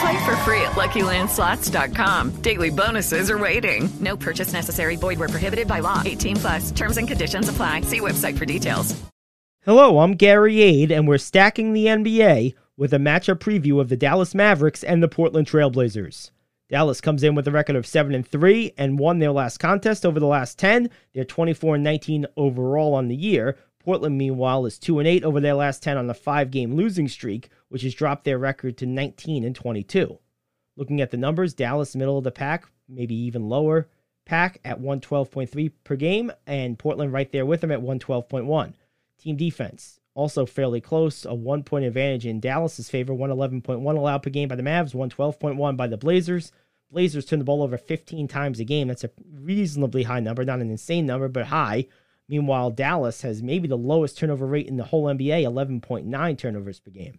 Play for free at LuckyLandSlots.com. Daily bonuses are waiting. No purchase necessary. Void where prohibited by law. 18 plus. Terms and conditions apply. See website for details. Hello, I'm Gary Ade, and we're stacking the NBA with a matchup preview of the Dallas Mavericks and the Portland Trailblazers. Dallas comes in with a record of 7 and 3 and won their last contest over the last 10. They're 24 and 19 overall on the year. Portland, meanwhile, is 2 and 8 over their last 10 on a five game losing streak, which has dropped their record to 19 and 22. Looking at the numbers, Dallas, middle of the pack, maybe even lower pack at 112.3 per game, and Portland right there with them at 112.1. Team defense, also fairly close, a one point advantage in Dallas's favor, 111.1 allowed per game by the Mavs, 112.1 by the Blazers. Blazers turn the ball over 15 times a game. That's a reasonably high number, not an insane number, but high. Meanwhile, Dallas has maybe the lowest turnover rate in the whole NBA, 11.9 turnovers per game.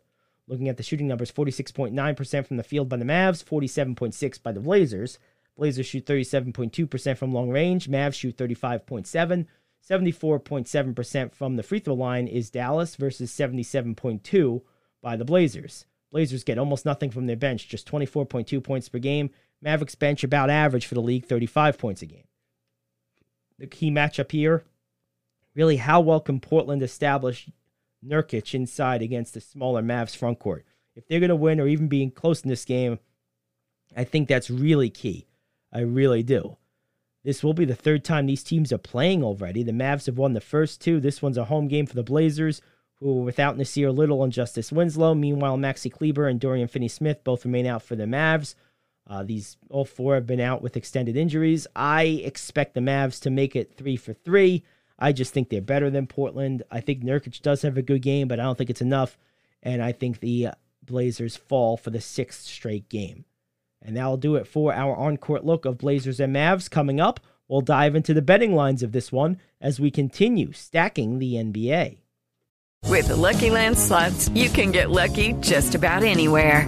Looking at the shooting numbers, 46.9% from the field by the Mavs, 47.6 by the Blazers. Blazers shoot 37.2% from long range, Mavs shoot 35.7. 74.7% from the free throw line is Dallas versus 77.2 by the Blazers. Blazers get almost nothing from their bench, just 24.2 points per game. Mavericks bench about average for the league, 35 points a game. The key matchup here, really how well can Portland establish Nurkic inside against the smaller Mavs front court? If they're going to win or even being close in this game, I think that's really key. I really do. This will be the third time these teams are playing already. The Mavs have won the first two. This one's a home game for the Blazers, who are without Nassir Little and Justice Winslow. Meanwhile, Maxi Kleber and Dorian Finney Smith both remain out for the Mavs. Uh, these all four have been out with extended injuries. I expect the Mavs to make it three for three. I just think they're better than Portland. I think Nurkic does have a good game, but I don't think it's enough. And I think the Blazers fall for the sixth straight game. And that'll do it for our on court look of Blazers and Mavs. Coming up, we'll dive into the betting lines of this one as we continue stacking the NBA. With the Lucky Land slots, you can get lucky just about anywhere.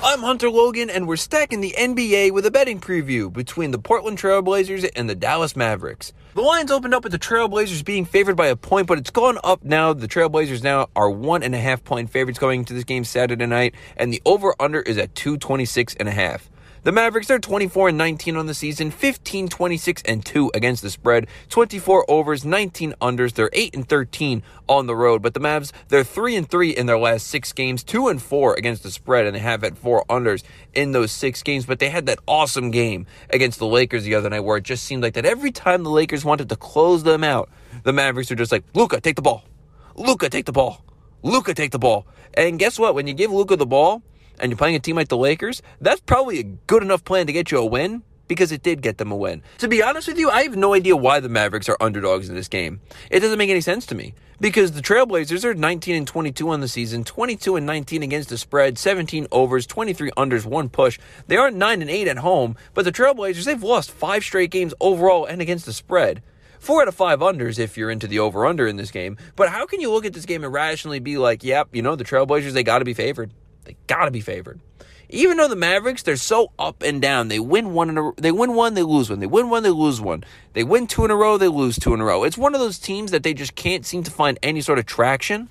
I'm Hunter Logan, and we're stacking the NBA with a betting preview between the Portland Trailblazers and the Dallas Mavericks. The lines opened up with the Trailblazers being favored by a point, but it's gone up now. The Trailblazers now are one and a half point favorites going into this game Saturday night, and the over under is at 226 and a half. The Mavericks, they're 24 and 19 on the season, 15, 26 and 2 against the spread, 24 overs, 19 unders. They're 8 and 13 on the road, but the Mavs, they're 3 and 3 in their last 6 games, 2 and 4 against the spread and they have had 4 unders in those 6 games, but they had that awesome game against the Lakers the other night where it just seemed like that every time the Lakers wanted to close them out, the Mavericks are just like, "Luka, take the ball. Luka, take the ball. Luka, take the ball." And guess what? When you give Luka the ball, and you're playing a team like the Lakers, that's probably a good enough plan to get you a win because it did get them a win. To be honest with you, I have no idea why the Mavericks are underdogs in this game. It doesn't make any sense to me because the Trailblazers are 19 and 22 on the season, 22 and 19 against the spread, 17 overs, 23 unders, one push. They are 9 and 8 at home, but the Trailblazers, they've lost 5 straight games overall and against the spread. Four out of five unders if you're into the over under in this game. But how can you look at this game and rationally be like, yep, you know, the Trailblazers, they got to be favored. They got to be favored. Even though the Mavericks, they're so up and down. They win one a, they win one, they lose one. They win one, they lose one. They win two in a row, they lose two in a row. It's one of those teams that they just can't seem to find any sort of traction.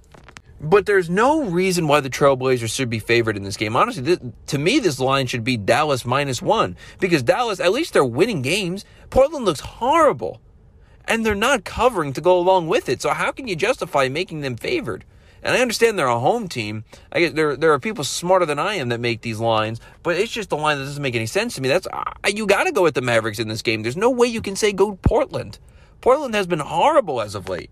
But there's no reason why the Trailblazers should be favored in this game. Honestly, th- to me, this line should be Dallas minus one because Dallas, at least they're winning games. Portland looks horrible, and they're not covering to go along with it. So how can you justify making them favored? And I understand they're a home team. I guess there there are people smarter than I am that make these lines, but it's just a line that doesn't make any sense to me. That's you got to go with the Mavericks in this game. There's no way you can say go Portland. Portland has been horrible as of late.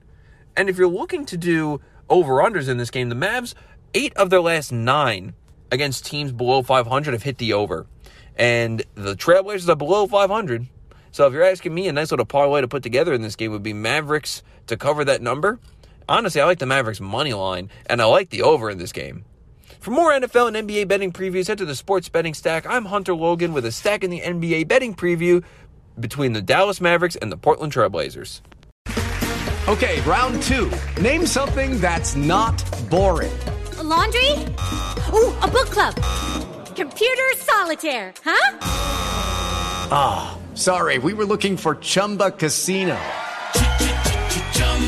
And if you're looking to do over unders in this game, the Mavs eight of their last nine against teams below 500 have hit the over, and the Trailblazers are below 500. So if you're asking me, a nice little parlay to put together in this game would be Mavericks to cover that number. Honestly, I like the Mavericks money line, and I like the over in this game. For more NFL and NBA betting previews, head to the Sports Betting Stack. I'm Hunter Logan with a stack in the NBA betting preview between the Dallas Mavericks and the Portland Trailblazers. Okay, round two. Name something that's not boring. A laundry? Ooh, a book club. Computer solitaire, huh? Ah, oh, sorry, we were looking for Chumba Casino.